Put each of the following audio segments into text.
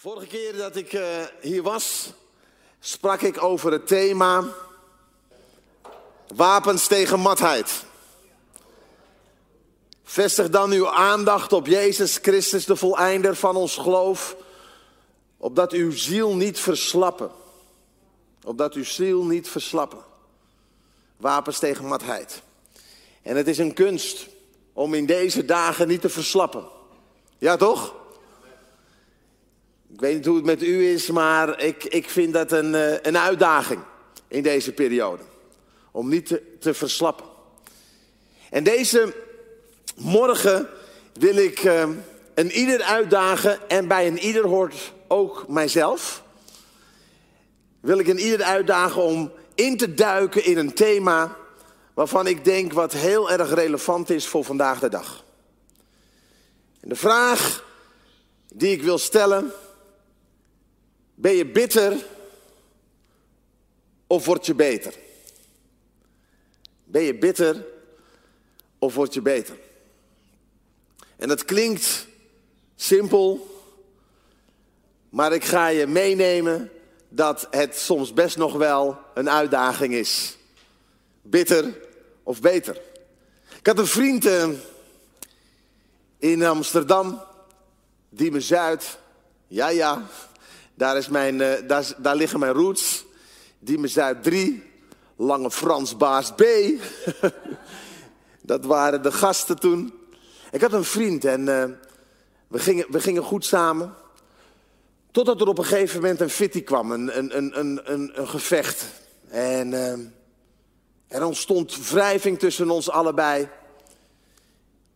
Vorige keer dat ik uh, hier was, sprak ik over het thema wapens tegen matheid. Vestig dan uw aandacht op Jezus Christus, de voleinder van ons geloof, opdat uw ziel niet verslappen. Opdat uw ziel niet verslappen. Wapens tegen matheid. En het is een kunst om in deze dagen niet te verslappen. Ja, toch? Ik weet niet hoe het met u is, maar ik, ik vind dat een, eh, een uitdaging in deze periode. Om niet te, verslappen. En deze morgen wil ik uh, een ieder uitdagen en bij een ieder hoort ook mijzelf. Wil ik een ieder uitdagen om in te duiken in een thema waarvan ik denk wat heel erg relevant is voor vandaag de dag. En de vraag die ik wil stellen ben je bitter of word je beter? Ben je bitter of word je beter? En dat klinkt simpel, maar ik ga je meenemen dat het soms best nog wel een uitdaging is. Bitter of beter. Ik had een vriend uh, in Amsterdam, Diemen Zuid. Ja, ja, daar, is mijn, uh, daar, daar liggen mijn roots. Diemen Zuid 3, Lange Frans Baas B. dat waren de gasten toen. Ik had een vriend en uh, we, gingen, we gingen goed samen. Totdat er op een gegeven moment een fitty kwam, een, een, een, een, een gevecht. En uh, er ontstond wrijving tussen ons allebei.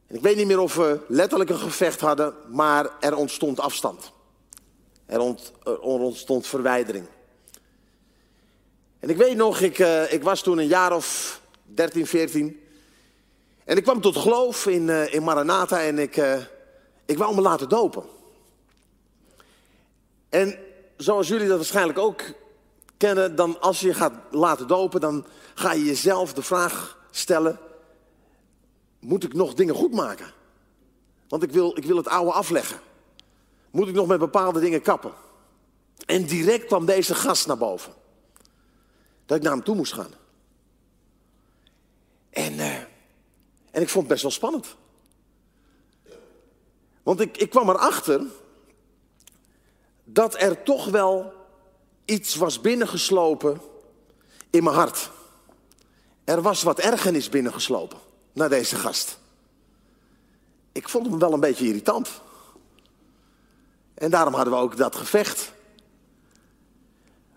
Ik weet niet meer of we letterlijk een gevecht hadden, maar er ontstond afstand. Er, ontstond verwijdering. En ik weet nog, ik, uh, ik was toen een jaar of 13, 14. En ik kwam tot geloof in, uh, in Maranatha en ik, uh, ik wou me laten dopen. En zoals jullie dat waarschijnlijk ook kennen, dan als je gaat laten dopen, dan ga je jezelf de vraag stellen: moet ik nog dingen goed maken? Want ik wil, ik wil het oude afleggen. Moet ik nog met bepaalde dingen kappen? En direct kwam deze gast naar boven. Dat ik naar hem toe moest gaan. En, uh, en ik vond het best wel spannend. Want ik, ik kwam erachter dat er toch wel iets was binnengeslopen in mijn hart. Er was wat ergernis binnengeslopen naar deze gast. Ik vond hem wel een beetje irritant. En daarom hadden we ook dat gevecht.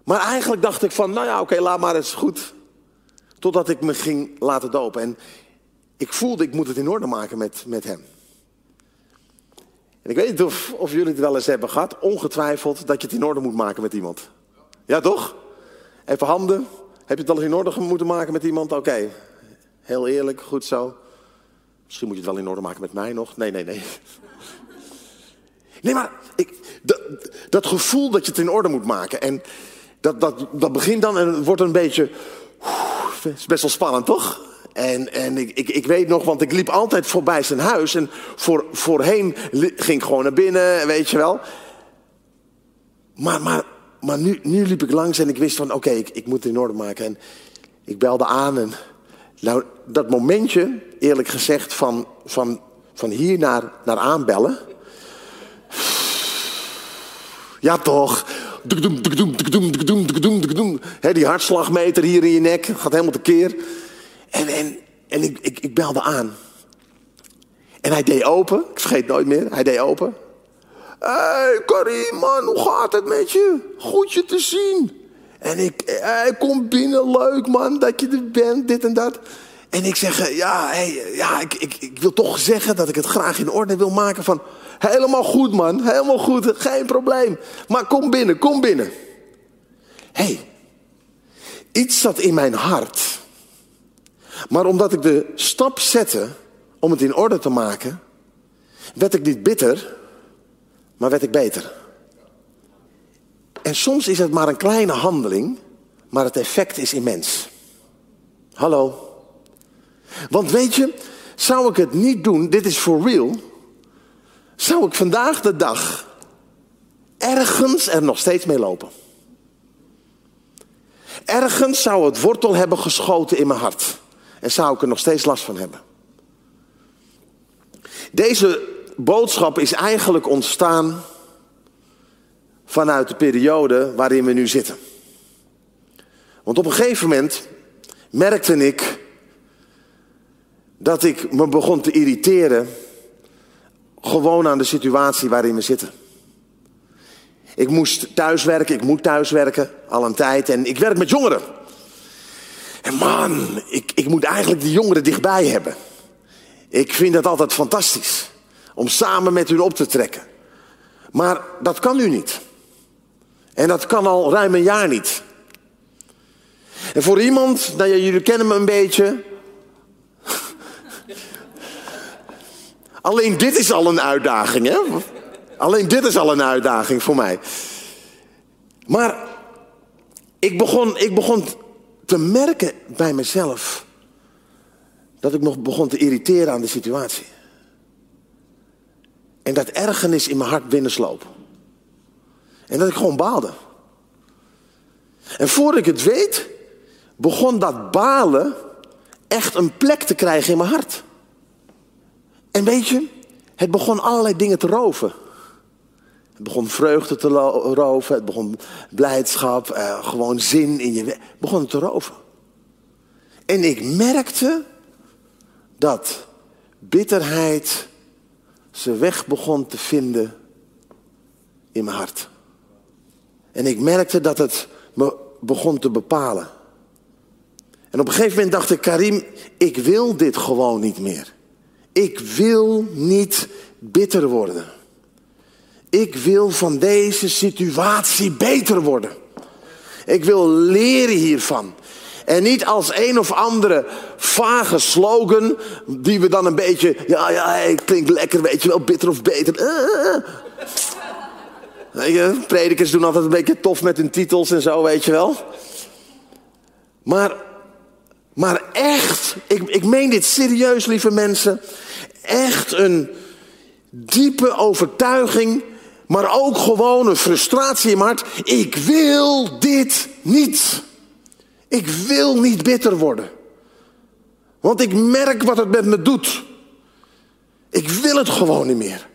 Maar eigenlijk dacht ik van, nou ja, oké, laat maar eens goed. Totdat ik me ging laten dopen. En ik voelde, ik moet het in orde maken met, met hem. En ik weet niet of, of jullie het wel eens hebben gehad. Ongetwijfeld dat je het in orde moet maken met iemand. Ja, toch? Even handen. Heb je het wel eens in orde moeten maken met iemand? Oké, heel eerlijk, goed zo. Misschien moet je het wel in orde maken met mij nog. Nee, nee, nee. Nee, maar ik, dat, dat, gevoel dat je het in orde moet maken. En dat, dat, dat begint dan en het wordt een beetje. Het is best wel spannend, toch? En, en ik, ik, ik, weet nog, want ik liep altijd voorbij zijn huis. En voor, voorheen ging ik gewoon naar binnen, weet je wel. Maar, maar, maar nu, nu liep ik langs en ik wist van, oké, ik, ik moet het in orde maken. En ik belde aan en... Nou, dat momentje, eerlijk gezegd, van, van, van hier naar, naar aanbellen... Ja, toch. Die hartslagmeter hier in je nek gaat helemaal tekeer. En, en, en ik, ik, ik belde aan. En hij deed open. Ik vergeet nooit meer. Hij deed open. Hé, hey, Karim, man, hoe gaat het met je? Goed je te zien. En ik, hij komt binnen, leuk man, dat je er bent, dit en dat. En ik zeg, ja, hey, ja ik, ik, ik wil toch zeggen dat ik het graag in orde wil maken van... Helemaal goed man, helemaal goed, geen probleem. Maar kom binnen, kom binnen. Hé, hey, iets zat in mijn hart. Maar omdat ik de stap zette om het in orde te maken, werd ik niet bitter, maar werd ik beter. En soms is het maar een kleine handeling, maar het effect is immens. Hallo. Want weet je, zou ik het niet doen, dit is for real, zou ik vandaag de dag ergens er nog steeds mee lopen. Ergens zou het wortel hebben geschoten in mijn hart. En zou ik er nog steeds last van hebben. Deze boodschap is eigenlijk ontstaan vanuit de periode waarin we nu zitten. Want op een gegeven moment merkte ik dat ik me begon te irriteren gewoon aan de situatie waarin we zitten. Ik moest thuiswerken, ik moet thuiswerken al een tijd en ik werk met jongeren. En man, ik, ik moet eigenlijk die jongeren dichtbij hebben. Ik vind dat altijd fantastisch om samen met hun op te trekken. Maar dat kan nu niet. En dat kan al ruim een jaar niet. En voor iemand, nou ja, jullie kennen me een beetje. Alleen dit is al een uitdaging, hè? Alleen dit is al een uitdaging voor mij. Maar ik begon, ik begon te merken bij mezelf dat ik me begon te irriteren aan de situatie. En dat ergernis in mijn hart binnensloop. En dat ik gewoon baalde. En voordat ik het weet, begon dat balen echt een plek te krijgen in mijn hart. En weet je, het begon allerlei dingen te roven. Het begon vreugde te roven, het begon blijdschap, eh, gewoon zin in je. Het begon te roven. En ik merkte dat bitterheid zijn weg begon te vinden in mijn hart. En ik merkte dat het me begon te bepalen. En op een gegeven moment dacht ik, Karim, ik wil dit gewoon niet meer. Ik wil niet bitter worden. Ik wil van deze situatie beter worden. Ik wil leren hiervan. En niet als een of andere vage slogan, die we dan een beetje, ja, ja, het klinkt lekker, weet je wel, bitter of beter. Uh. predikers doen altijd een beetje tof met hun titels en zo, weet je wel. Maar, maar echt, ik, ik meen dit serieus, lieve mensen. Echt een diepe overtuiging, maar ook gewoon een frustratie in mijn hart. Ik wil dit niet. Ik wil niet bitter worden. Want ik merk wat het met me doet. Ik wil het gewoon niet meer.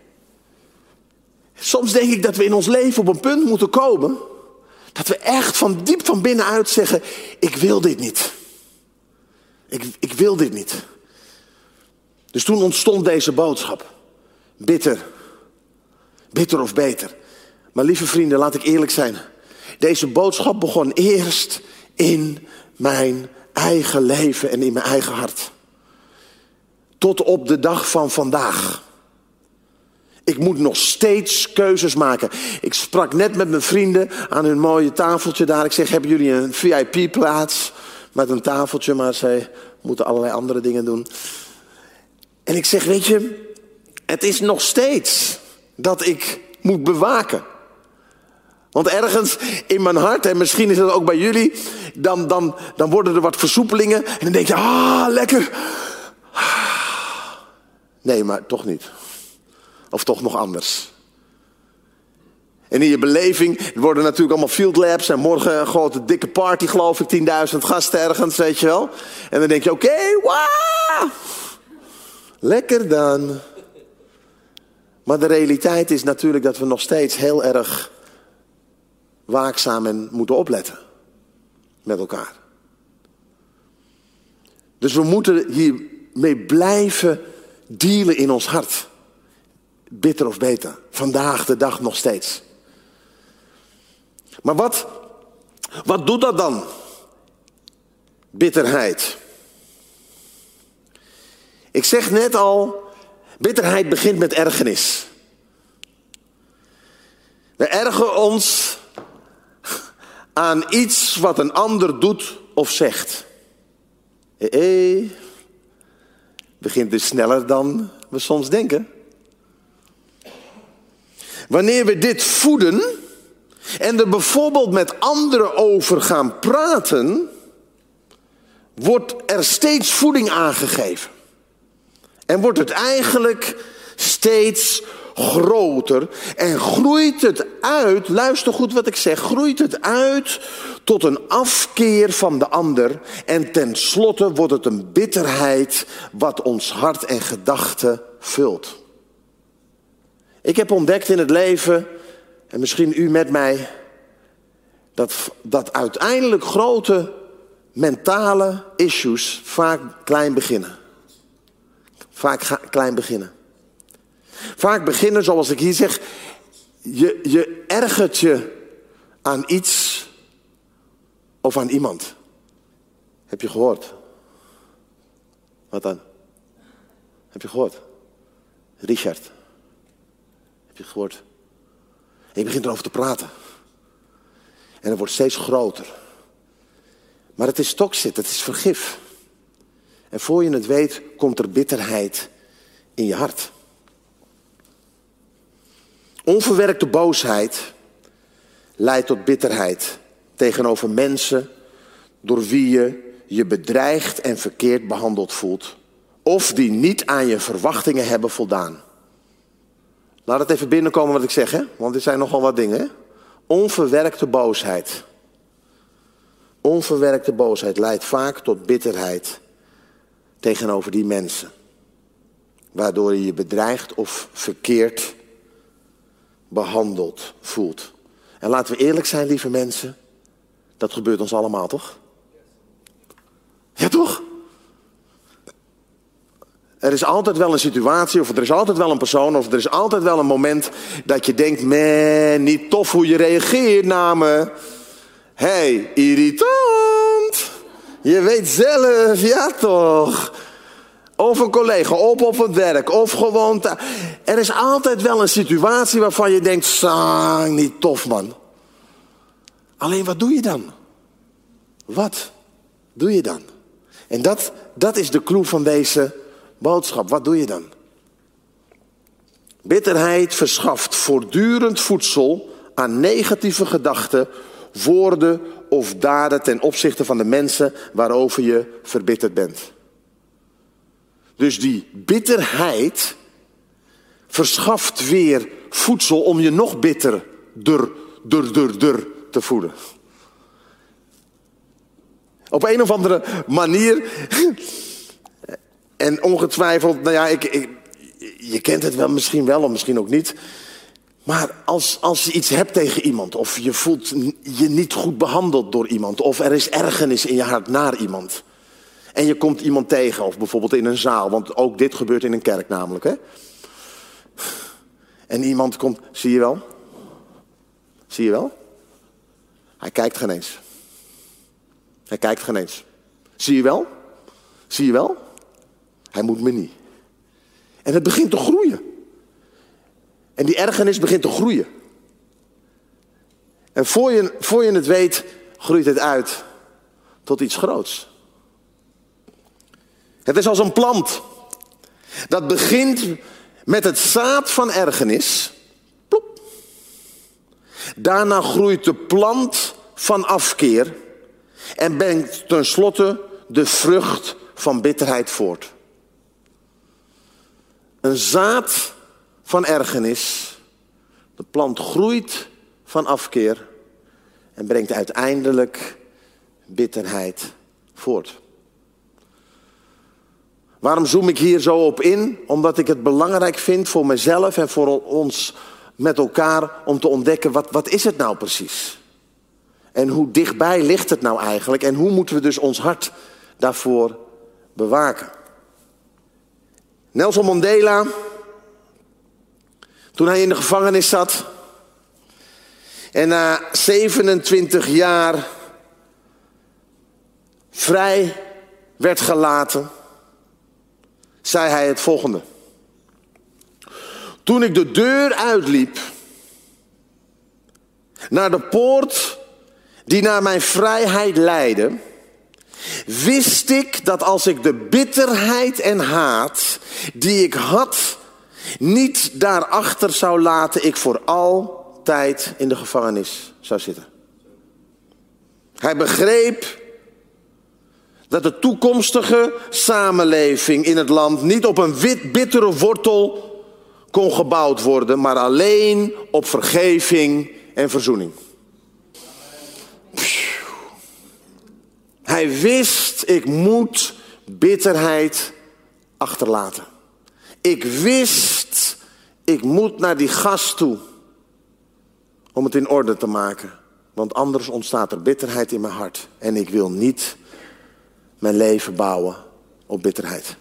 Soms denk ik dat we in ons leven op een punt moeten komen. Dat we echt van diep van binnenuit zeggen: Ik wil dit niet. Ik, ik wil dit niet. Dus toen ontstond deze boodschap. Bitter. Bitter of beter. Maar lieve vrienden, laat ik eerlijk zijn. Deze boodschap begon eerst in mijn eigen leven en in mijn eigen hart. Tot op de dag van vandaag. Ik moet nog steeds keuzes maken. Ik sprak net met mijn vrienden aan hun mooie tafeltje daar. Ik zeg, hebben jullie een VIP-plaats met een tafeltje? Maar zij moeten allerlei andere dingen doen. En ik zeg, weet je, het is nog steeds dat ik moet bewaken. Want ergens in mijn hart, en misschien is dat ook bij jullie, dan, dan, dan worden er wat versoepelingen. En dan denk je, ah, lekker. Nee, maar toch niet. Of toch nog anders. En in je beleving worden natuurlijk allemaal field labs. En morgen een grote dikke party, geloof ik. 10.000 gasten ergens, weet je wel. En dan denk je, oké, okay. Lekker dan. Maar de realiteit is natuurlijk dat we nog steeds heel erg waakzaam en moeten opletten met elkaar. Dus we moeten hiermee blijven dealen in ons hart. Bitter of beter. Vandaag de dag nog steeds. Maar wat, wat doet dat dan? Bitterheid. Ik zeg net al, bitterheid begint met ergernis. We ergeren ons aan iets wat een ander doet of zegt. Eh, eh, begint dus sneller dan we soms denken. Wanneer we dit voeden en er bijvoorbeeld met anderen over gaan praten, wordt er steeds voeding aangegeven. En wordt het eigenlijk steeds groter en groeit het uit, luister goed wat ik zeg, groeit het uit tot een afkeer van de ander en tenslotte wordt het een bitterheid wat ons hart en gedachten vult. Ik heb ontdekt in het leven, en misschien u met mij, dat, dat uiteindelijk grote mentale issues vaak klein beginnen. Vaak klein beginnen. Vaak beginnen, zoals ik hier zeg, je, je ergert je aan iets of aan iemand. Heb je gehoord? Wat dan? Heb je gehoord? Richard. Heb je gehoord? Je begint erover te praten. En het wordt steeds groter. Maar het is toxic, het is vergif. En voor je het weet, komt er bitterheid in je hart. Onverwerkte boosheid leidt tot bitterheid tegenover mensen door wie je je bedreigd en verkeerd behandeld voelt. Of die niet aan je verwachtingen hebben voldaan. Laat het even binnenkomen wat ik zeg, hè? want dit zijn nogal wat dingen. Onverwerkte boosheid. Onverwerkte boosheid leidt vaak tot bitterheid tegenover die mensen. Waardoor je je bedreigd of verkeerd behandeld voelt. En laten we eerlijk zijn, lieve mensen. Dat gebeurt ons allemaal, toch? Ja, toch? Er is altijd wel een situatie, of er is altijd wel een persoon, of er is altijd wel een moment dat je denkt: man, niet tof hoe je reageert naar me. hey, irritant. Je weet zelf, ja toch? Of een collega, op op het werk, of gewoon. Er is altijd wel een situatie waarvan je denkt: sang, niet tof man. Alleen wat doe je dan? Wat doe je dan? En dat, dat is de clue van deze boodschap. Wat doe je dan? Bitterheid verschaft voortdurend voedsel aan negatieve gedachten, woorden of daden ten opzichte van de mensen waarover je verbitterd bent. Dus die bitterheid verschaft weer voedsel om je nog bitter, dur, dur, dur, dur te voelen. Op een of andere manier. En ongetwijfeld, nou ja, ik, je kent het wel misschien wel of misschien ook niet. Maar als, als je iets hebt tegen iemand, of je voelt je niet goed behandeld door iemand, of er is ergernis in je hart naar iemand. En je komt iemand tegen, of bijvoorbeeld in een zaal, want ook dit gebeurt in een kerk namelijk. Hè? En iemand komt, zie je wel? Zie je wel? Hij kijkt geen eens. Hij kijkt geen eens. Zie je wel? Zie je wel? Hij moet me niet. En het begint te groeien. En die ergernis begint te groeien. En voor je, voor je het weet, groeit het uit tot iets groots. Het is als een plant. Dat begint met het zaad van ergernis. Daarna groeit de plant van afkeer en brengt tenslotte de vrucht van bitterheid voort. Een zaad van ergernis. De plant groeit van afkeer en brengt uiteindelijk bitterheid voort. Waarom zoom ik hier zo op in? Omdat ik het belangrijk vind voor mezelf en voor ons met elkaar om te ontdekken wat, wat is het nou precies? En hoe dichtbij ligt het nou eigenlijk? En hoe moeten we dus ons hart daarvoor bewaken? Nelson Mandela, toen hij in de gevangenis zat en na 27 jaar vrij werd gelaten, zei hij het volgende. Toen ik de deur uitliep naar de poort die naar mijn vrijheid leidde, wist ik dat als ik de bitterheid en haat die ik had, niet daarachter zou laten, ik voor altijd in de gevangenis zou zitten. Hij begreep dat de toekomstige samenleving in het land niet op een wit bittere wortel kon gebouwd worden, maar alleen op vergeving en verzoening. Hij wist, ik moet bitterheid achterlaten. Ik wist, ik moet naar die gast toe om het in orde te maken. Want anders ontstaat er bitterheid in mijn hart. En ik wil niet mijn leven bouwen op bitterheid.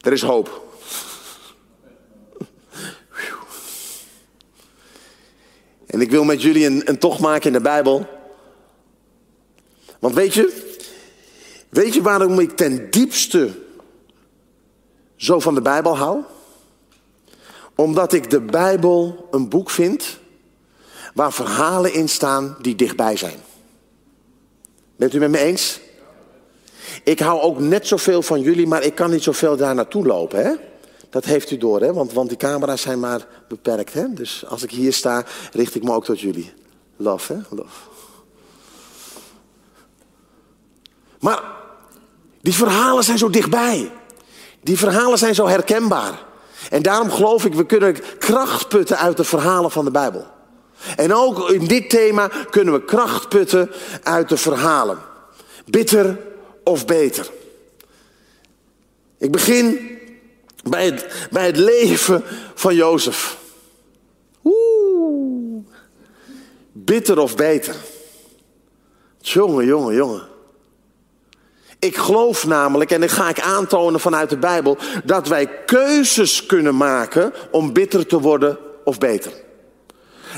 Er is hoop. En ik wil met jullie een, een tocht maken in de Bijbel. Want weet je, weet je waarom ik ten diepste zo van de Bijbel hou? Omdat ik de Bijbel een boek vind waar verhalen in staan die dichtbij zijn. Bent u met me eens? Ik hou ook net zoveel van jullie, maar ik kan niet zoveel daar naartoe lopen. Hè? Dat heeft u door, hè? Want, want die camera's zijn maar beperkt. Hè? Dus als ik hier sta, richt ik me ook tot jullie. Love, hè? Love. Maar die verhalen zijn zo dichtbij. Die verhalen zijn zo herkenbaar. En daarom geloof ik, we kunnen kracht putten uit de verhalen van de Bijbel. En ook in dit thema kunnen we kracht putten uit de verhalen. Bitter of beter. Ik begin bij het, bij het leven van Jozef. Oeh. Bitter of beter. Jongen, jongen, jongen. Ik geloof namelijk, en dat ga ik aantonen vanuit de Bijbel, dat wij keuzes kunnen maken om bitter te worden of beter.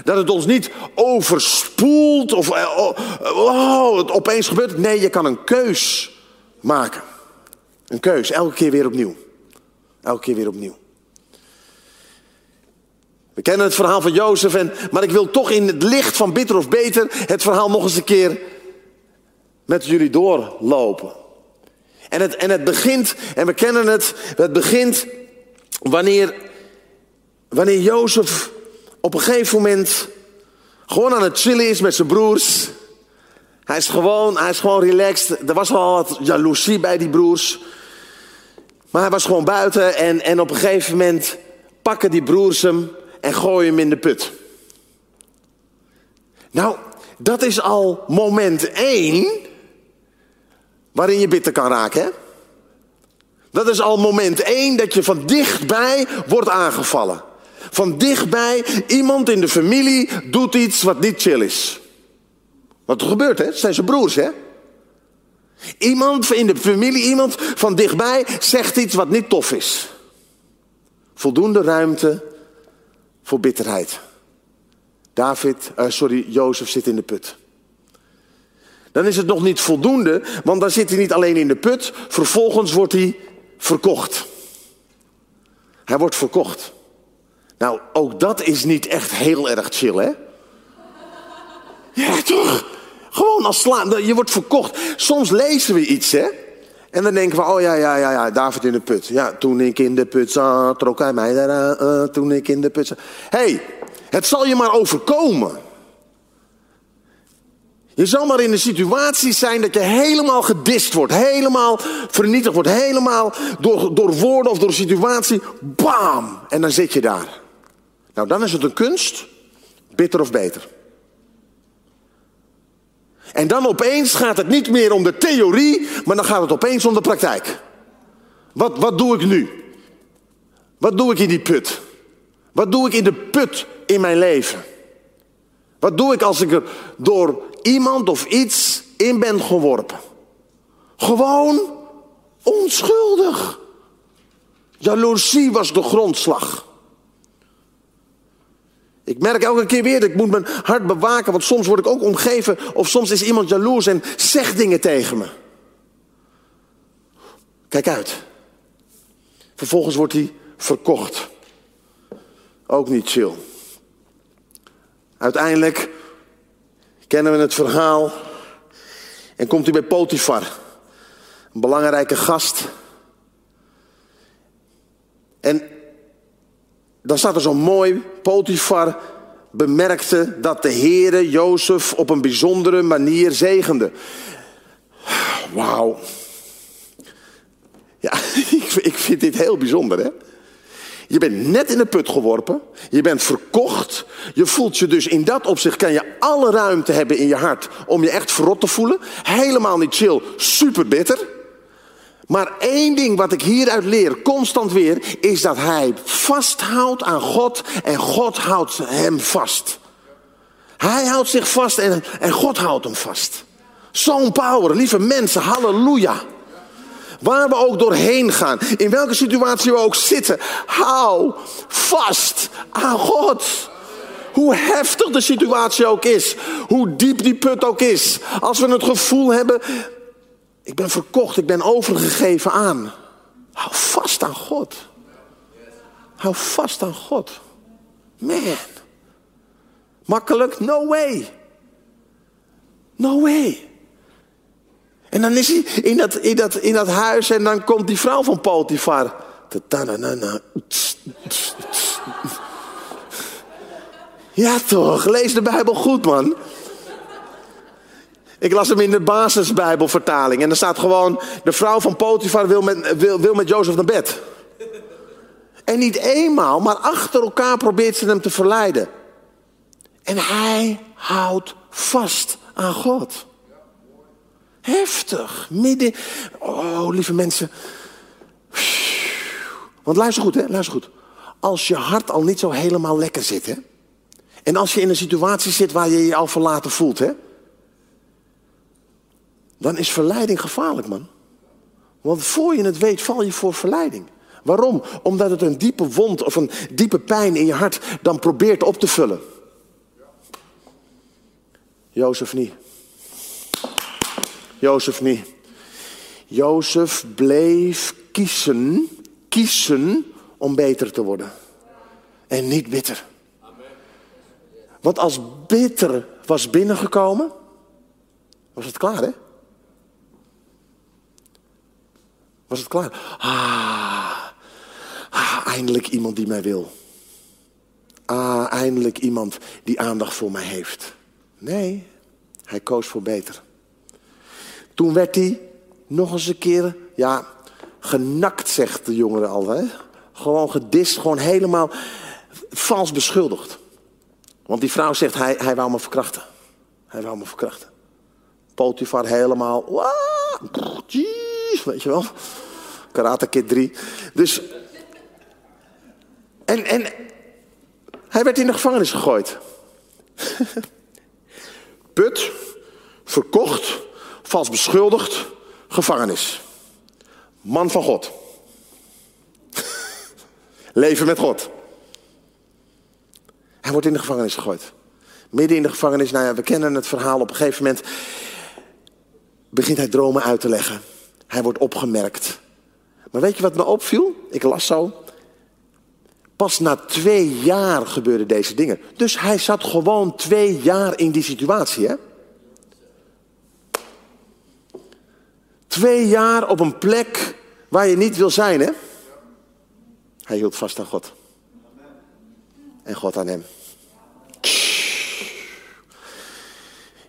Dat het ons niet overspoelt of eh, oh, oh, het opeens gebeurt. Nee, je kan een keus maken. Een keus, elke keer weer opnieuw. Elke keer weer opnieuw. We kennen het verhaal van Jozef, en, maar ik wil toch in het licht van bitter of beter het verhaal nog eens een keer met jullie doorlopen. En het, en het begint, en we kennen het, het begint wanneer, wanneer Jozef op een gegeven moment gewoon aan het chillen is met zijn broers. Hij is gewoon, hij is gewoon relaxed. Er was wel wat jaloezie bij die broers. Maar hij was gewoon buiten en, en op een gegeven moment pakken die broers hem en gooien hem in de put. Nou, dat is al moment één waarin je bitter kan raken. Hè? Dat is al moment één dat je van dichtbij wordt aangevallen. Van dichtbij, iemand in de familie doet iets wat niet chill is. Wat er gebeurt, hè? Het zijn zijn broers, hè? Iemand in de familie, iemand van dichtbij zegt iets wat niet tof is. Voldoende ruimte voor bitterheid. David, uh, sorry, Jozef zit in de put. Dan is het nog niet voldoende, want dan zit hij niet alleen in de put, vervolgens wordt hij verkocht. Hij wordt verkocht. Nou, ook dat is niet echt heel erg chill, hè? Ja, toch? Gewoon als slaan. Je wordt verkocht. Soms lezen we iets, hè? En dan denken we, oh ja, ja, ja, ja, David in de put. Ja, toen ik in de put zat, trok hij mij daar uh, toen ik in de put zat. Hey, het zal je maar overkomen. Je zal maar in een situatie zijn dat je helemaal gedist wordt, helemaal vernietigd wordt, helemaal door, door woorden of door situatie, bam, en dan zit je daar. Nou, dan is het een kunst, bitter of beter. En dan opeens gaat het niet meer om de theorie, maar dan gaat het opeens om de praktijk. Wat, wat doe ik nu? Wat doe ik in die put? Wat doe ik in de put in mijn leven? Wat doe ik als ik er door iemand of iets in ben geworpen? Gewoon onschuldig. Jaloezie was de grondslag. Ik merk elke keer weer dat ik moet mijn hart bewaken, want soms word ik ook omgeven of soms is iemand jaloers en zegt dingen tegen me. Kijk uit. Vervolgens wordt hij verkocht. Ook niet chill. Uiteindelijk kennen we het verhaal en komt hij bij Potifar, een belangrijke gast. En dan staat er zo mooi, Potifar bemerkte dat de Heere Jozef op een bijzondere manier zegende. Wauw. Ja, ik vind dit heel bijzonder hè. Je bent net in de put geworpen. Je bent verkocht. Je voelt je dus in dat opzicht kan je alle ruimte hebben in je hart om je echt verrot te voelen. Helemaal niet chill, super bitter. Maar één ding wat ik hieruit leer, constant weer, is dat hij vasthoudt aan God en God houdt hem vast. Hij houdt zich vast en, en God houdt hem vast. Zo'n power, lieve mensen, halleluja. Waar we ook doorheen gaan, in welke situatie we ook zitten, hou vast aan God. Hoe heftig de situatie ook is, hoe diep die put ook is. Als we het gevoel hebben, ik ben verkocht, ik ben overgegeven aan. Hou vast aan God. Hou vast aan God. Man. Makkelijk? No way. No way. En dan is hij in dat, in dat, in dat huis en dan komt die vrouw van Potifar. Ja toch, lees de Bijbel goed man. Ik las hem in de basisbijbelvertaling en er staat gewoon... de vrouw van Potifar wil met, wil, wil met Jozef naar bed. En niet eenmaal, maar achter elkaar probeert ze hem te verleiden. En hij houdt vast aan God. Heftig. Midden. Oh, lieve mensen. Want luister goed, hè? Luister goed. Als je hart al niet zo helemaal lekker zit, hè? En als je in een situatie zit waar je je al verlaten voelt, hè? Dan is verleiding gevaarlijk, man. Want voor je het weet, val je voor verleiding. Waarom? Omdat het een diepe wond of een diepe pijn in je hart dan probeert op te vullen. Jozef niet. Jozef niet. Jozef bleef kiezen, kiezen om beter te worden. En niet bitter. Want als bitter was binnengekomen, was het klaar, hè? Was het klaar? Ah, ah, eindelijk iemand die mij wil. Ah, eindelijk iemand die aandacht voor mij heeft. Nee, hij koos voor beter. Toen werd hij nog eens een keer, ja, genakt, zegt de jongere al. Hè? Gewoon gedist, gewoon helemaal vals beschuldigd. Want die vrouw zegt, hij, hij wou me verkrachten. Hij wou me verkrachten. Potifar helemaal, jeez, weet je wel. Karate Kid 3. Dus, en, en hij werd in de gevangenis gegooid. Put, verkocht, vals beschuldigd, gevangenis. Man van God. Leven met God. Hij wordt in de gevangenis gegooid. Midden in de gevangenis, nou ja, we kennen het verhaal. Op een gegeven moment begint hij dromen uit te leggen. Hij wordt opgemerkt. Maar weet je wat me opviel? Ik las zo. Pas na twee jaar gebeurden deze dingen. Dus hij zat gewoon twee jaar in die situatie, hè? Twee jaar op een plek waar je niet wil zijn, hè? Hij hield vast aan God. En God aan hem.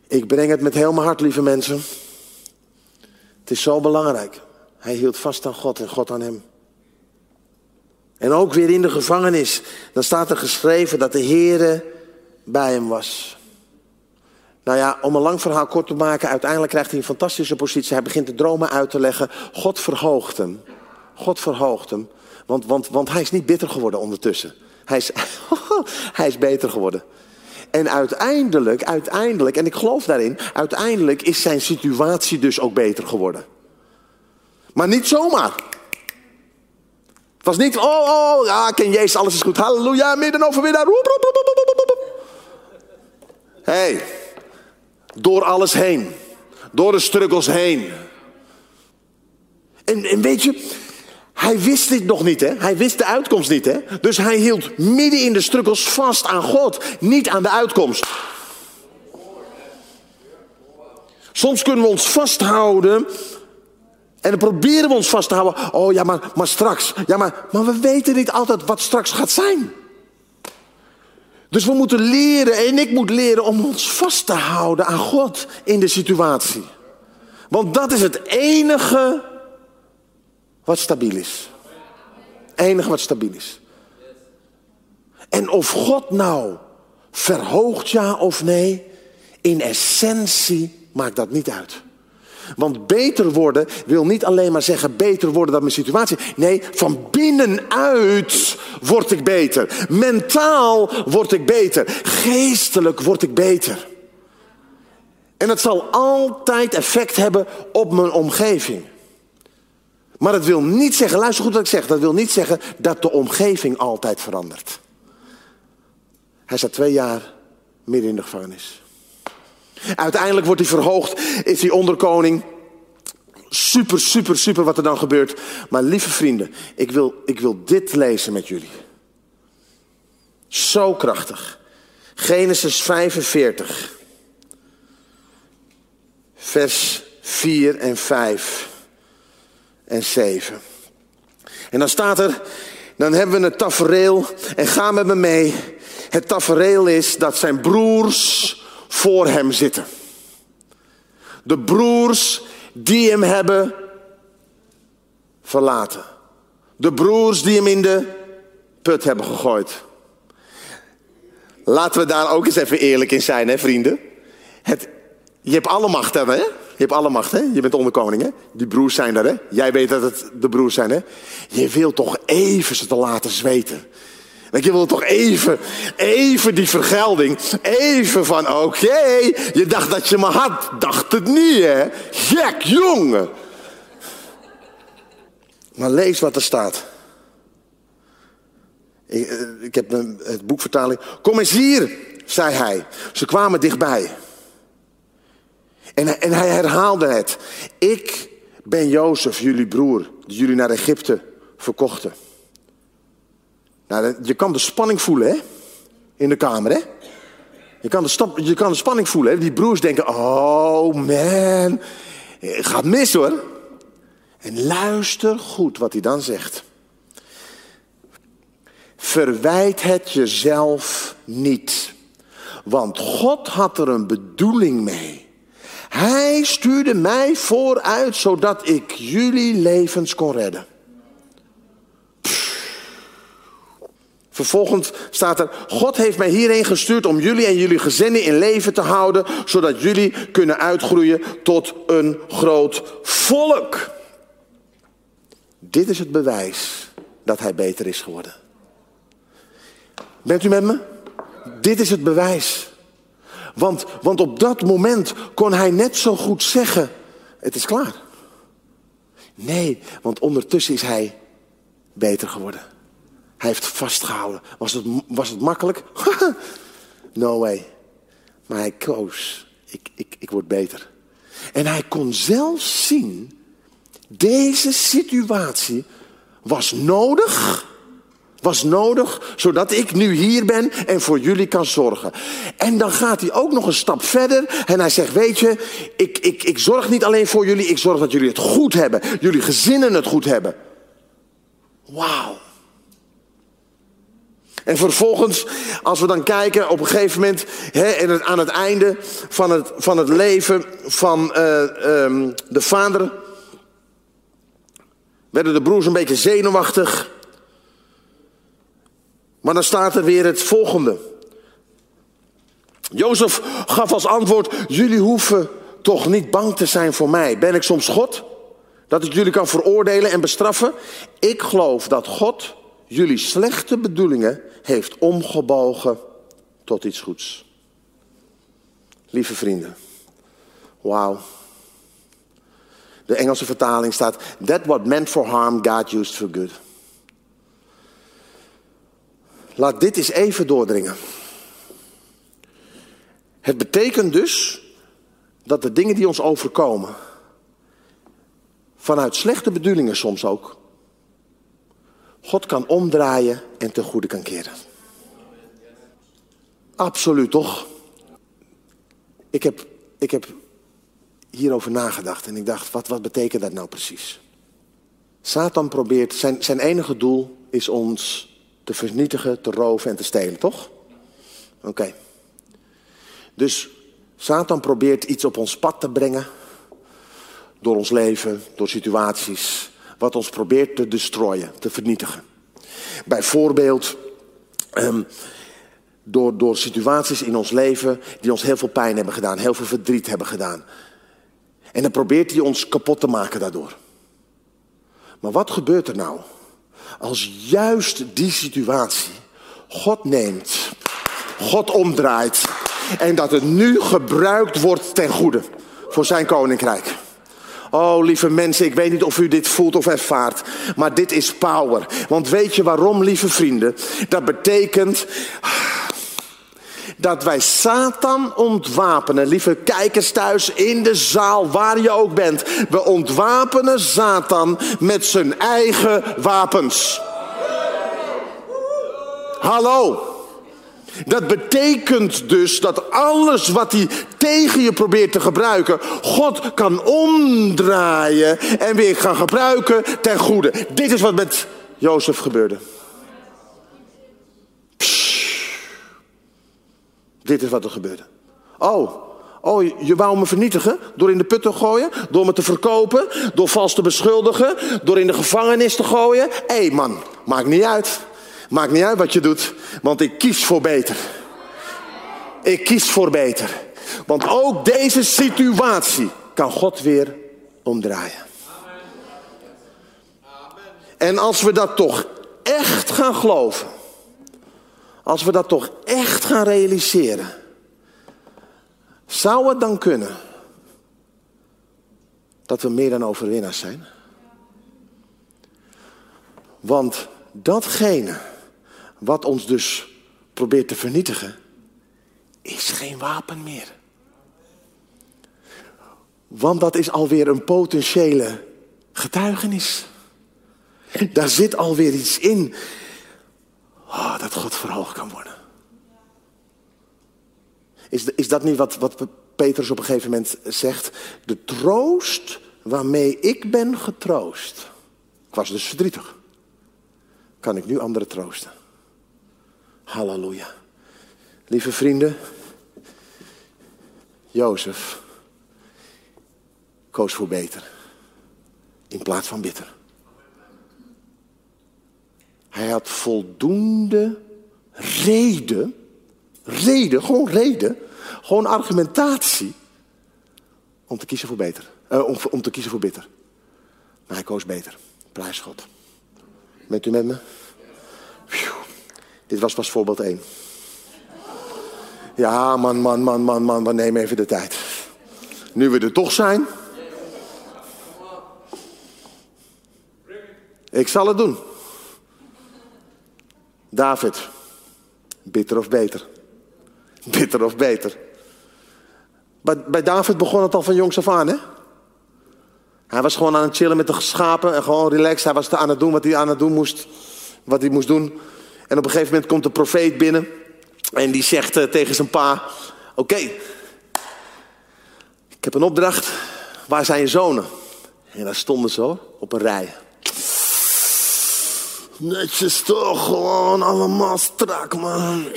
Ik breng het met heel mijn hart, lieve mensen. Het is zo belangrijk. Hij hield vast aan God en God aan hem. En ook weer in de gevangenis. Dan staat er geschreven dat de Heere bij hem was. Nou ja, om een lang verhaal kort te maken, uiteindelijk krijgt hij een fantastische positie. Hij begint de dromen uit te leggen. God verhoogt hem. God verhoogt hem. Want, want, want hij is niet bitter geworden ondertussen. Hij is, hij is beter geworden. En uiteindelijk, uiteindelijk, en ik geloof daarin, uiteindelijk is zijn situatie dus ook beter geworden. Maar niet zomaar. Het was niet, oh, oh, ja, ken Jezus, alles is goed. Halleluja, midden overwinnaar. Hé, hey, door alles heen. Door de struggles heen. En, en weet je, hij wist dit nog niet, hè? Hij wist de uitkomst niet, hè? Dus hij hield midden in de struggles vast aan God, niet aan de uitkomst. Soms kunnen we ons vasthouden en dan proberen we ons vast te houden. Oh ja, maar, maar straks. Ja, maar, maar we weten niet altijd wat straks gaat zijn. Dus we moeten leren, en ik moet leren om ons vast te houden aan God in de situatie. Want dat is het enige wat stabiel is. Enige wat stabiel is. En of God nou verhoogt ja of nee, in essentie maakt dat niet uit. Want beter worden wil niet alleen maar zeggen beter worden dan mijn situatie. Nee, van binnenuit word ik beter. Mentaal word ik beter. Geestelijk word ik beter. En het zal altijd effect hebben op mijn omgeving. Maar dat wil niet zeggen, luister goed wat ik zeg, dat wil niet zeggen dat de omgeving altijd verandert. Hij zat twee jaar midden in de gevangenis. Uiteindelijk wordt hij verhoogd, is hij onderkoning. Super, super, super wat er dan gebeurt. Maar lieve vrienden, ik wil, ik wil dit lezen met jullie. Zo krachtig. Genesis 45. Vers 4 en 5 en 7. En dan staat er, dan hebben we het tafereel en ga met me mee. Het tafereel is dat zijn broers voor hem zitten. De broers die hem hebben verlaten. De broers die hem in de put hebben gegooid. Laten we daar ook eens even eerlijk in zijn, hè, vrienden. Het, je hebt alle macht, hè? Je hebt alle macht, hè? Je bent onderkoning, hè? Die broers zijn er, hè? Jij weet dat het de broers zijn, hè? Je wil toch even ze te laten zweten. Je wil toch even, even die vergelding. Even van, oké, je dacht dat je me had. Dacht het niet, hè? Gek, jongen. Maar lees wat er staat. Ik, eh, ik heb het boekvertaling. Kom eens hier, zei hij. Ze kwamen dichtbij. En, en hij herhaalde het. Ik ben Jozef, jullie broer, die jullie naar Egypte verkochten. Nou, je kan de spanning voelen, hè? In de kamer, hè? Je kan de, je kan de spanning voelen, hè? Die broers denken, oh man, het gaat mis hoor. En luister goed wat hij dan zegt. Verwijt het jezelf niet. Want God had er een bedoeling mee. Hij stuurde mij vooruit zodat ik jullie levens kon redden. Vervolgens staat er, God heeft mij hierheen gestuurd om jullie en jullie gezinnen in leven te houden, zodat jullie kunnen uitgroeien tot een groot volk. Dit is het bewijs dat hij beter is geworden. Bent u met me? Dit is het bewijs. Want, want op dat moment kon hij net zo goed zeggen, het is klaar. Nee, want ondertussen is hij beter geworden. Hij heeft vastgehouden. Was het, was het makkelijk? no way. Maar hij koos. Ik, ik, ik word beter. En hij kon zelfs zien, deze situatie was nodig. Was nodig, zodat ik nu hier ben en voor jullie kan zorgen. En dan gaat hij ook nog een stap verder. En hij zegt, weet je, ik, ik, ik zorg niet alleen voor jullie. Ik zorg dat jullie het goed hebben. Jullie gezinnen het goed hebben. Wauw. En vervolgens, als we dan kijken op een gegeven moment, aan het einde van het, van het leven van uh, um, de vader, werden de broers een beetje zenuwachtig. Maar dan staat er weer het volgende. Jozef gaf als antwoord: Jullie hoeven toch niet bang te zijn voor mij. Ben ik soms God? Dat ik jullie kan veroordelen en bestraffen? Ik geloof dat God jullie slechte bedoelingen heeft omgebogen tot iets goeds. Lieve vrienden, wauw. De Engelse vertaling staat: That what meant for harm, God used for good. Laat dit eens even doordringen. Het betekent dus dat de dingen die ons overkomen, vanuit slechte bedoelingen soms ook, God kan omdraaien en ten goede kan keren. Absoluut toch? Ik heb, ik heb hierover nagedacht en ik dacht, wat, wat betekent dat nou precies? Satan probeert, zijn, zijn enige doel is ons te vernietigen, te roven en te stelen, toch? Oké. Dus Satan probeert iets op ons pad te brengen. Door ons leven, door situaties wat ons probeert te destroyen, te vernietigen. Bijvoorbeeld ehm, door, door situaties in ons leven die ons heel veel pijn hebben gedaan, heel veel verdriet hebben gedaan. En dan probeert hij ons kapot te maken daardoor. Maar wat gebeurt er nou als juist die situatie God neemt, God omdraait en dat het nu gebruikt wordt ten goede voor zijn koninkrijk? Oh, lieve mensen, ik weet niet of u dit voelt of ervaart, maar dit is power. Want weet je waarom, lieve vrienden? Dat betekent dat wij Satan ontwapenen. Lieve kijkers thuis in de zaal, waar je ook bent. We ontwapenen Satan met zijn eigen wapens. Hallo. Dat betekent dus dat alles wat hij tegen je probeert te gebruiken, God kan omdraaien en weer gaan gebruiken ten goede. Dit is wat met Jozef gebeurde. Dit is wat er gebeurde. Oh, oh, je wou me vernietigen door in de put te gooien, door me te verkopen, door vals te beschuldigen, door in de gevangenis te gooien. Hé hey man, maakt niet uit. Maakt niet uit wat je doet, want ik kies voor beter. Ik kies voor beter. Want ook deze situatie kan God weer omdraaien. En als we dat toch echt gaan geloven, als we dat toch echt gaan realiseren, zou het dan kunnen dat we meer dan overwinnaars zijn? Want datgene wat ons dus probeert te vernietigen, is geen wapen meer. Want dat is alweer een potentiële getuigenis. Daar zit alweer iets in. Oh, dat God verhoogd kan worden. Is, is dat niet wat, wat Petrus op een gegeven moment zegt? De troost waarmee ik ben getroost. Ik was dus verdrietig. Kan ik nu anderen troosten? Halleluja. Lieve vrienden, Jozef koos voor beter in plaats van bitter. Hij had voldoende reden, reden, gewoon reden, gewoon argumentatie om te kiezen voor beter, uh, om, om te kiezen voor bitter. Maar hij koos beter. Prijs God. Bent u met me? Dit was pas voorbeeld 1. Ja, man, man, man, man, man, man, neem even de tijd. Nu we er toch zijn. Ik zal het doen. David. Bitter of beter? Bitter of beter? Bij David begon het al van jongs af aan, hè? Hij was gewoon aan het chillen met de schapen en gewoon relaxed. Hij was aan het doen wat hij aan het doen moest. Wat hij moest doen. En op een gegeven moment komt de profeet binnen. En die zegt uh, tegen zijn pa: Oké, ik heb een opdracht. Waar zijn je zonen? En daar stonden ze op een rij. Netjes toch, gewoon allemaal strak, man.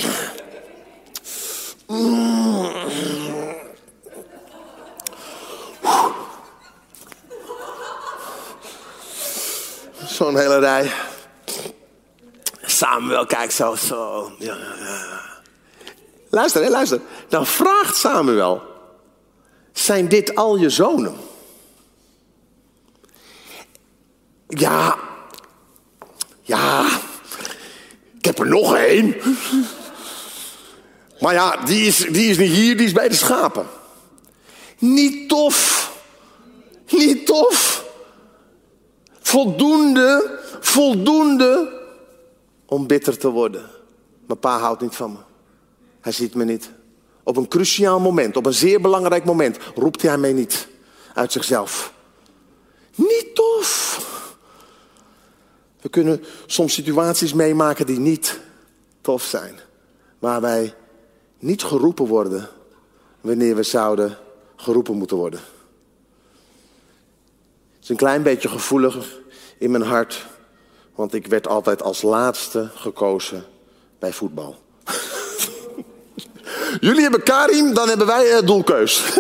Zo'n hele rij. Samuel kijkt zo, zo. Ja. Luister, hè, luister. Dan vraagt Samuel: Zijn dit al je zonen? Ja, ja, ik heb er nog één. Maar ja, die is, die is niet hier, die is bij de schapen. Niet tof. Niet tof. Voldoende, voldoende om bitter te worden. Mijn pa houdt niet van me. Hij ziet me niet. Op een cruciaal moment, op een zeer belangrijk moment, roept hij mij niet uit zichzelf. Niet tof. We kunnen soms situaties meemaken die niet tof zijn. Waar wij niet geroepen worden wanneer we zouden geroepen moeten worden. Het is een klein beetje gevoelig in mijn hart want ik werd altijd als laatste gekozen bij voetbal. Jullie hebben Karim, dan hebben wij uh, doelkeus.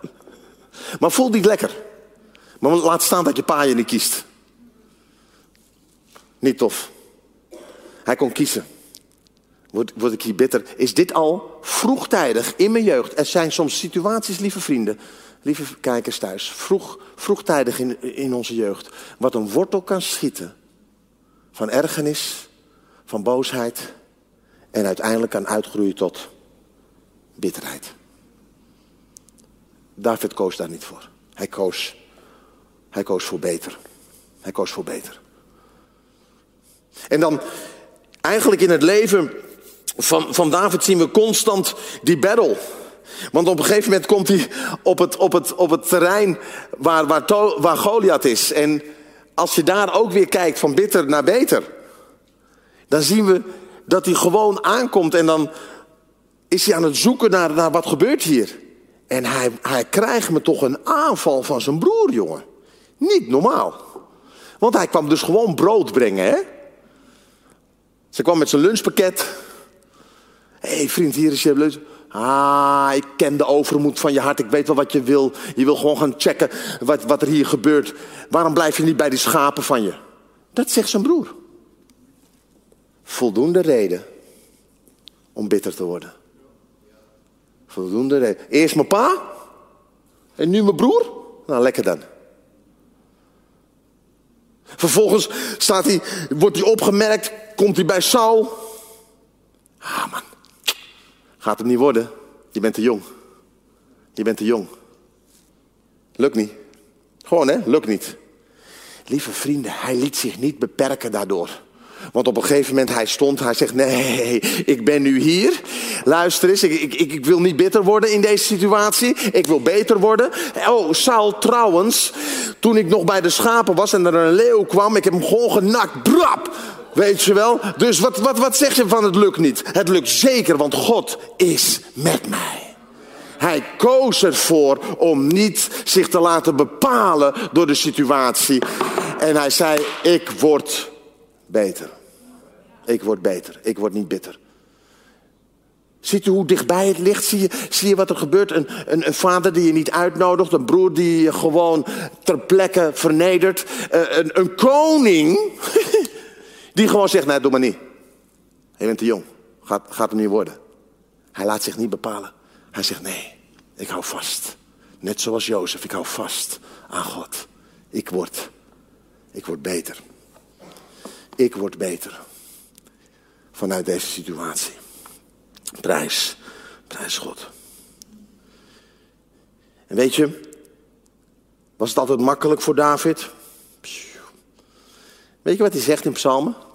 maar voel niet lekker. Maar laat staan dat je pa je niet kiest. Niet tof. Hij kon kiezen. word, word ik hier bitter. Is dit al vroegtijdig in mijn jeugd? Er zijn soms situaties, lieve vrienden, lieve kijkers thuis, vroeg, vroegtijdig in, in onze jeugd, wat een wortel kan schieten van ergernis, van boosheid en uiteindelijk kan uitgroeien tot bitterheid. David koos daar niet voor. Hij koos, hij koos voor beter. Hij koos voor beter. En dan eigenlijk in het leven van, van David zien we constant die battle. Want op een gegeven moment komt hij op het, op het, op het terrein waar, waar, waar Goliath is. En als je daar ook weer kijkt van bitter naar beter, dan zien we dat hij gewoon aankomt en dan is hij aan het zoeken naar, wat gebeurt hier. En hij, hij krijgt me toch een aanval van zijn broer, jongen. Niet normaal. Want hij kwam dus gewoon brood brengen, hè? Ze kwam met zijn lunchpakket. Hé hey vriend, hier is je lunch. Ah, ik ken de overmoed van je hart. Ik weet wel wat je wil. Je wil gewoon gaan checken wat, wat er hier gebeurt. Waarom blijf je niet bij die schapen van je? Dat zegt zijn broer. Voldoende reden om bitter te worden. Voldoende reden. Eerst mijn pa en nu mijn broer. Nou, lekker dan. Vervolgens staat hij, wordt hij opgemerkt, komt hij bij Saul. Ah man, gaat hem niet worden. Je bent te jong. Je bent te jong. Lukt niet. Gewoon hè, lukt niet. Lieve vrienden, hij liet zich niet beperken daardoor. Want op een gegeven moment hij stond, hij zegt: Nee, ik ben nu hier. Luister eens, ik, ik, ik wil niet bitter worden in deze situatie. Ik wil beter worden. Oh, Saul, trouwens, toen ik nog bij de schapen was en er een leeuw kwam, ik heb hem gewoon genakt. Brap! Weet je wel? Dus wat, wat, wat zeg je van het lukt niet? Het lukt zeker, want God is met mij. Hij koos ervoor om niet zich te laten bepalen door de situatie. En hij zei: Ik word beter. Ik word beter. Ik word niet bitter. Ziet u hoe dichtbij het ligt? Zie je, zie je wat er gebeurt? Een, een, vader die je niet uitnodigt. Een broer die je gewoon ter plekke vernedert. Eh, een, een koning die gewoon zegt, nee, doe maar niet. Je bent te jong. Gaat, gaat hem niet worden. Hij laat zich niet bepalen. Hij zegt, nee, ik hou vast. Net zoals Jozef, ik hou vast aan God. Ik word, ik word beter. Ik word beter. Vanuit deze situatie. Prijs, prijs God. En weet je, was het altijd makkelijk voor David? Weet je wat hij zegt in Psalmen?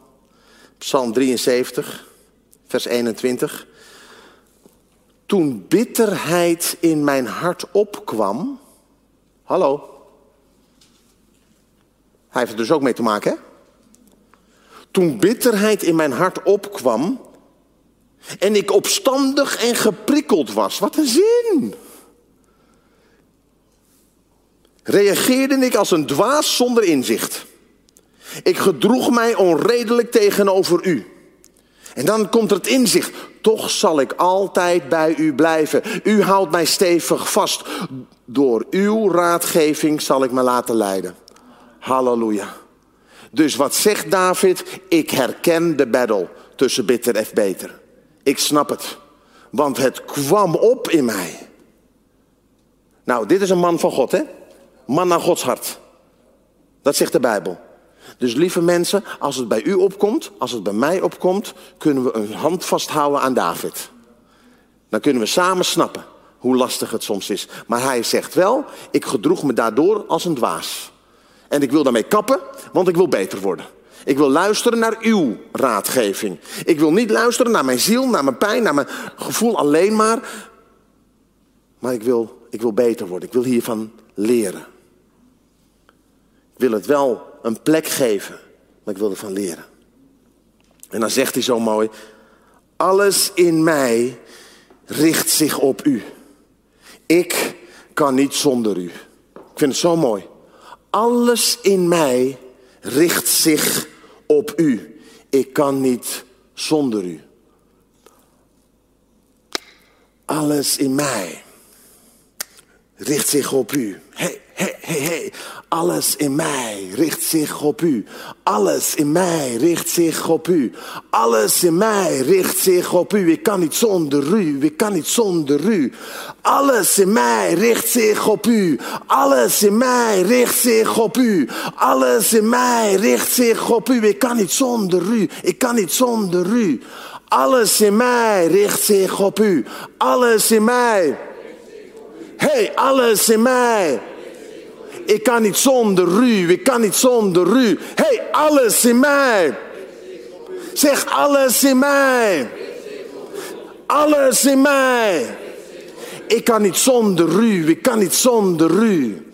Psalm 73, vers 21. Toen bitterheid in mijn hart opkwam. Hallo. Hij heeft er dus ook mee te maken, hè? Toen bitterheid in mijn hart opkwam. En ik opstandig en geprikkeld was. Wat een zin! Reageerde ik als een dwaas zonder inzicht. Ik gedroeg mij onredelijk tegenover u. En dan komt er het inzicht. Toch zal ik altijd bij u blijven. U houdt mij stevig vast. Door uw raadgeving zal ik me laten leiden. Halleluja. Dus wat zegt David? Ik herken de battle tussen bitter en beter. Ik snap het. Want het kwam op in mij. Nou, dit is een man van God, hè? Man naar Gods hart. Dat zegt de Bijbel. Dus lieve mensen, als het bij u opkomt, als het bij mij opkomt, kunnen we een hand vasthouden aan David. Dan kunnen we samen snappen hoe lastig het soms is. Maar hij zegt wel, ik gedroeg me daardoor als een dwaas. En ik wil daarmee kappen, want ik wil beter worden. Ik wil luisteren naar uw raadgeving. Ik wil niet luisteren naar mijn ziel, naar mijn pijn, naar mijn gevoel alleen maar. Maar ik wil, ik wil beter worden. Ik wil hiervan leren. Ik wil het wel een plek geven, maar ik wil ervan leren. En dan zegt hij zo mooi: Alles in mij richt zich op u. Ik kan niet zonder u. Ik vind het zo mooi. Alles in mij richt zich op u. Ik kan niet zonder u. Alles in mij richt zich op u. Hé, hé, hey, hey. Alles in mij richt zich op u. Alles in mij richt zich op u. Alles in mij richt zich op u. Ik kan niet zonder u. Ik kan niet zonder u. Alles in mij richt zich op u. Alles in mij richt zich op u. Alles in mij richt zich op u. Ik kan niet zonder u. Ik kan niet zonder u. Alles in mij richt zich op u. Alles in mij. Hey, alles in mij. Ik kan niet zonder u. Ik kan niet zonder u. Hey, alles in mij. Zeg alles in mij. Alles in mij. Ik kan niet zonder u. Ik kan niet zonder u.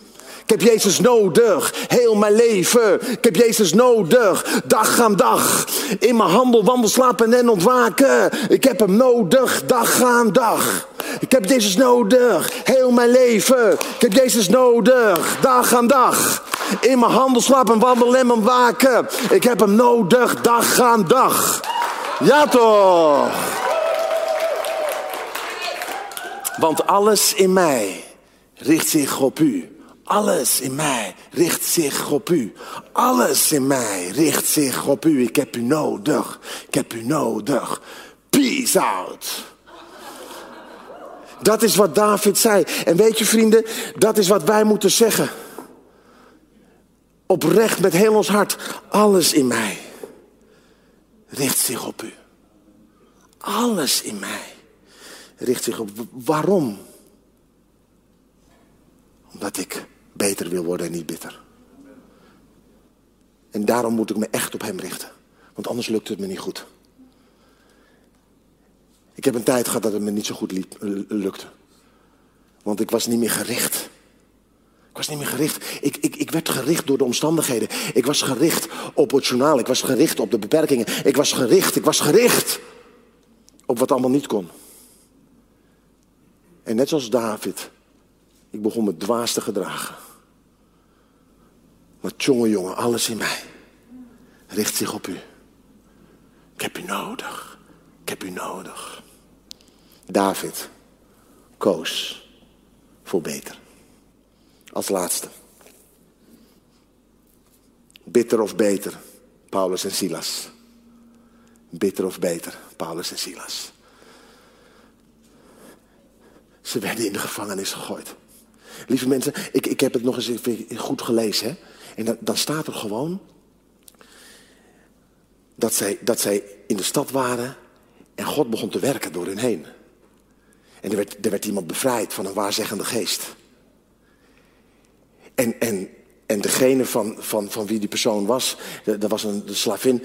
Ik heb Jezus nodig, heel mijn leven. Ik heb Jezus nodig, dag aan dag. In mijn handel, wandel, slapen en ontwaken. Ik heb hem nodig, dag aan dag. Ik heb Jezus nodig, heel mijn leven. Ik heb Jezus nodig, dag aan dag. In mijn handel, slapen, wandelen en ontwaken. Ik heb hem nodig, dag aan dag. Ja toch? Want alles in mij richt zich op u. Alles in mij richt zich op u. Alles in mij richt zich op u. Ik heb u nodig. Ik heb u nodig. Peace out. Dat is wat David zei. En weet je vrienden, dat is wat wij moeten zeggen. Oprecht met heel ons hart. Alles in mij richt zich op u. Alles in mij richt zich op. Waarom? Omdat ik beter wil worden en niet bitter. En daarom moet ik me echt op hem richten. Want anders lukt het me niet goed. Ik heb een tijd gehad dat het me niet zo goed liep, lukte. Want ik was niet meer gericht. Ik was niet meer gericht. Ik, ik, ik werd gericht door de omstandigheden. Ik was gericht op het journaal. Ik was gericht op de beperkingen. Ik was gericht. Ik was gericht op wat allemaal niet kon. En net zoals David, ik begon me dwaas te gedragen. Maar jongen, jongen, alles in mij richt zich op u. Ik heb u nodig. Ik heb u nodig. David koos voor beter. Als laatste. Bitter of beter, Paulus en Silas. Bitter of beter, Paulus en Silas. Ze werden in de gevangenis gegooid. Lieve mensen, ik, ik heb het nog eens even goed gelezen. Hè? En dan, dan staat er gewoon dat zij, dat zij in de stad waren en God begon te werken door hen heen. En er werd, er werd iemand bevrijd van een waarzeggende geest. En, en, en degene van, van, van wie die persoon was, dat was een de slavin,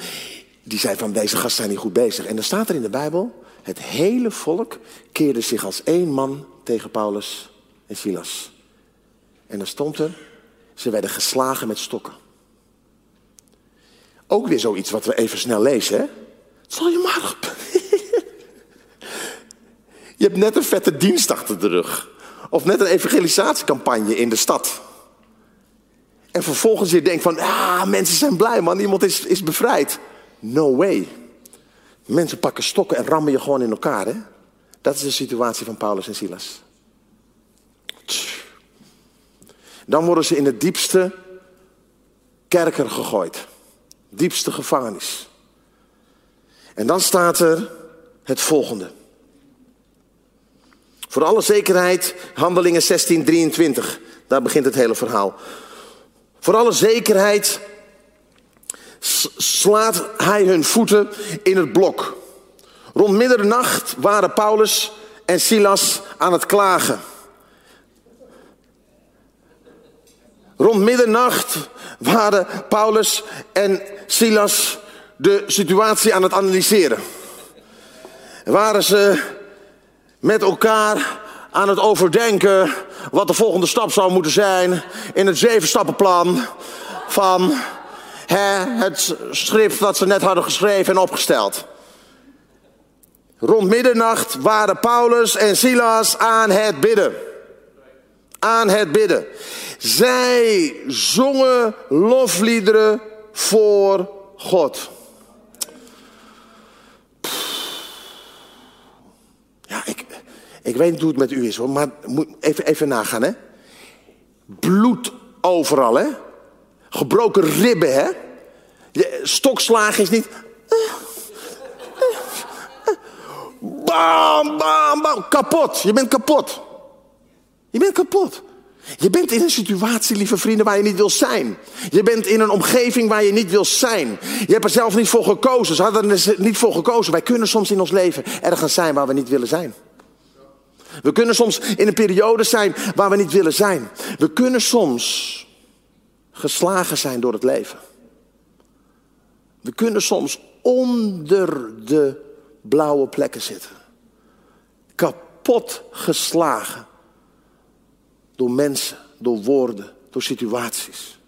die zei van deze gasten zijn niet goed bezig. En dan staat er in de Bijbel, het hele volk keerde zich als één man tegen Paulus en Silas. En dan stond er, ze werden geslagen met stokken. Ook weer zoiets wat we even snel lezen, hè? Zal je maar. je hebt net een vette dienst achter de rug. Of net een evangelisatiecampagne in de stad. En vervolgens je denkt van, ah, mensen zijn blij man, iemand is, is bevrijd. No way. Mensen pakken stokken en rammen je gewoon in elkaar. Hè? Dat is de situatie van Paulus en Silas. Dan worden ze in het diepste kerker gegooid. Diepste gevangenis. En dan staat er het volgende. Voor alle zekerheid, handelingen 16, 23. Daar begint het hele verhaal. Voor alle zekerheid slaat hij hun voeten in het blok. Rond middernacht waren Paulus en Silas aan het klagen. Rond middernacht waren Paulus en Silas de situatie aan het analyseren. Waren ze met elkaar aan het overdenken wat de volgende stap zou moeten zijn in het zeven van hè, het schrift dat ze net hadden geschreven en opgesteld. Rond middernacht waren Paulus en Silas aan het bidden. Aan het bidden. Zij zongen lofliederen voor God. Ja, ik, ik weet niet hoe het met u is hoor, maar moet even, even nagaan hè. Bloed overal, hè? Gebroken ribben, hè? Stokslagen is niet. Bam, bam, bam. Kapot. Je bent kapot. Je bent kapot. Je bent in een situatie, lieve vrienden, waar je niet wil zijn. Je bent in een omgeving waar je niet wil zijn. Je hebt er zelf niet voor gekozen. Ze hadden er niet voor gekozen. Wij kunnen soms in ons leven ergens zijn waar we niet willen zijn. We kunnen soms in een periode zijn waar we niet willen zijn. We kunnen soms geslagen zijn door het leven. We kunnen soms onder de blauwe plekken zitten. Kapot geslagen. Door mensen, door woorden, door situaties.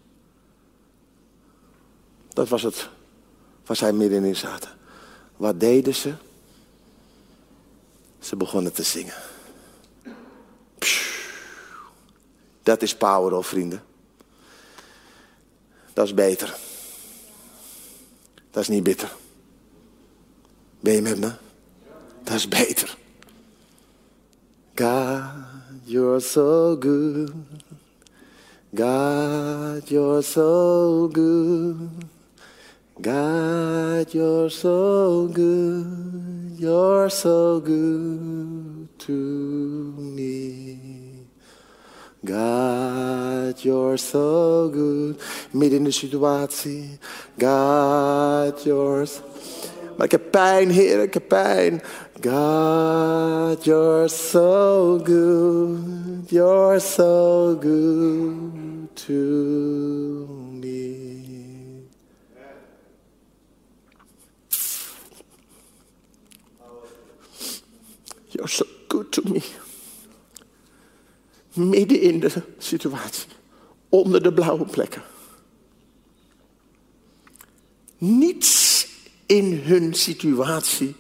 Dat was het waar zij middenin zaten. Wat deden ze? Ze begonnen te zingen. Dat is power, hoor, vrienden. Dat is beter. Dat is niet bitter. Ben je met me? Dat is beter. God, you're so good. God, you're so good. God, you're so good. You're so good to me. God, you're so good. Midden in de. God, you're so... Maar ik heb pijn, Heer, ik heb pijn. God, you're so good. You're so good to me. You're so good to me. Midden in de situatie. Onder de blauwe plekken. Niets in hun situatie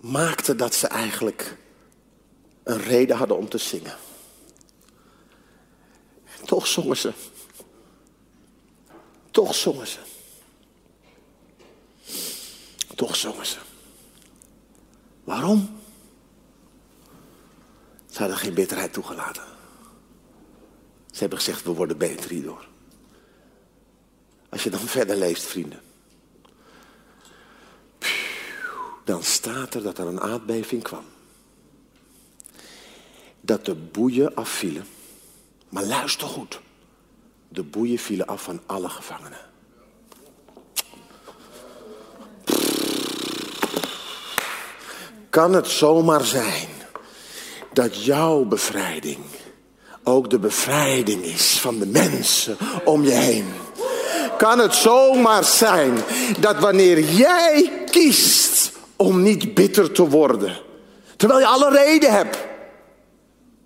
maakte dat ze eigenlijk een reden hadden om te zingen. En toch zongen ze. Toch zongen ze. Toch zongen ze. Waarom? Ze hadden geen bitterheid toegelaten. Ze hebben gezegd, we worden beter hierdoor. Als je dan verder leest, vrienden. Dan staat er dat er een aardbeving kwam. Dat de boeien afvielen. Maar luister goed. De boeien vielen af van alle gevangenen. Kan het zomaar zijn dat jouw bevrijding ook de bevrijding is van de mensen om je heen. Kan het zomaar zijn dat wanneer jij kiest om niet bitter te worden, terwijl je alle reden hebt,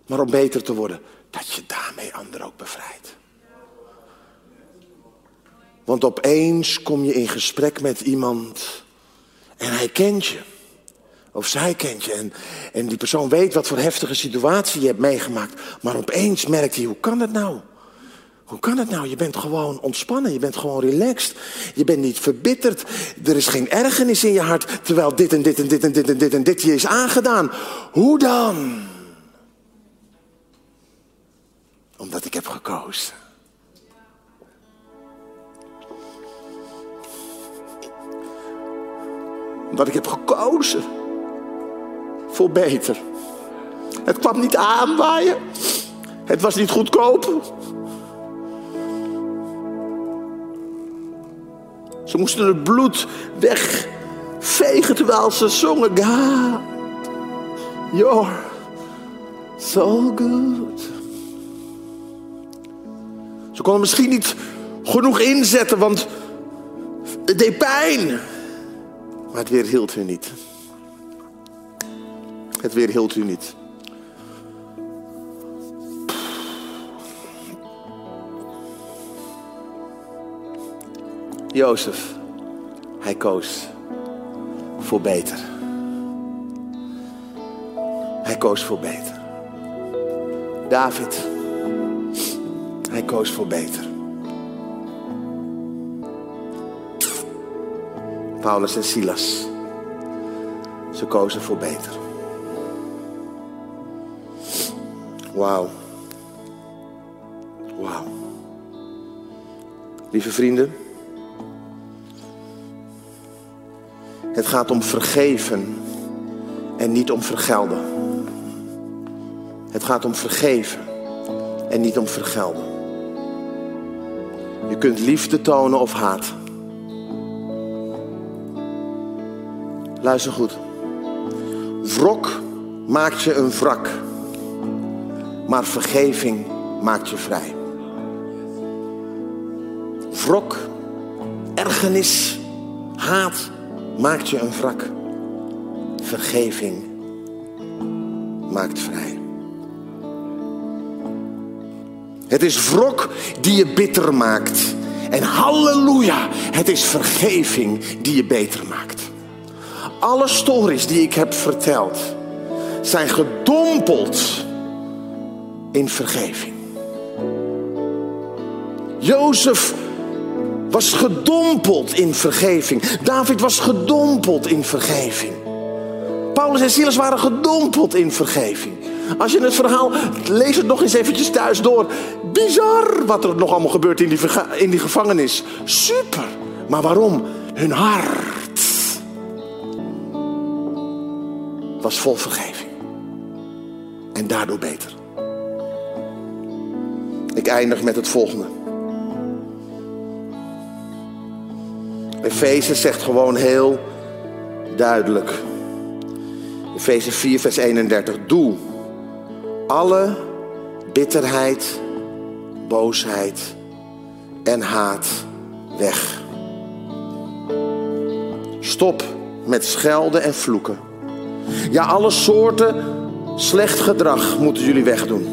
maar om beter te worden, dat je daarmee anderen ook bevrijdt. Want opeens kom je in gesprek met iemand en hij kent je. Of zij kent je. En, en die persoon weet wat voor heftige situatie je hebt meegemaakt. Maar opeens merkt hij, hoe kan het nou? Hoe kan het nou? Je bent gewoon ontspannen, je bent gewoon relaxed. Je bent niet verbitterd. Er is geen ergernis in je hart. Terwijl dit en dit en dit en dit en dit en dit je is aangedaan. Hoe dan? Omdat ik heb gekozen. Omdat ik heb gekozen voor beter. Het kwam niet aanwaaien. Het was niet goedkoop. Ze moesten het bloed wegvegen terwijl ze zongen. God, you're so good. Ze konden misschien niet genoeg inzetten, want het deed pijn. Maar het weerhield hun niet. Het weerhield u niet. Jozef, hij koos voor beter. Hij koos voor beter. David, hij koos voor beter. Paulus en Silas, ze kozen voor beter. Wauw. Lieve vrienden, het gaat om vergeven en niet om vergelden. Het gaat om vergeven en niet om vergelden. Je kunt liefde tonen of haat. Luister goed. Wrok maakt je een wrak, maar vergeving maakt je vrij. Wrok, ergernis, haat maakt je een wrak. Vergeving maakt vrij. Het is wrok die je bitter maakt. En halleluja, het is vergeving die je beter maakt. Alle stories die ik heb verteld zijn gedompeld in vergeving. Jozef was gedompeld in vergeving. David was gedompeld in vergeving. Paulus en Silas waren gedompeld in vergeving. Als je het verhaal, lees het nog eens eventjes thuis door. Bizar wat er nog allemaal gebeurt in die, in die gevangenis. Super. Maar waarom? Hun hart was vol vergeving. En daardoor beter. Ik eindig met het volgende. Efeze zegt gewoon heel duidelijk. Efeze 4, vers 31. Doe alle bitterheid, boosheid en haat weg. Stop met schelden en vloeken. Ja, alle soorten slecht gedrag moeten jullie wegdoen.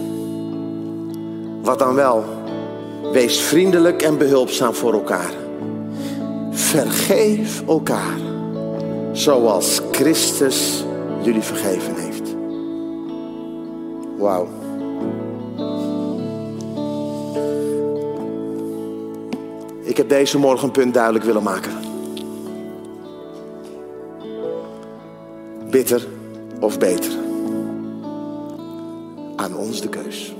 Wat dan wel? Wees vriendelijk en behulpzaam voor elkaar. Vergeef elkaar, zoals Christus jullie vergeven heeft. Wauw. Ik heb deze morgen een punt duidelijk willen maken. Bitter of beter? Aan ons de keus.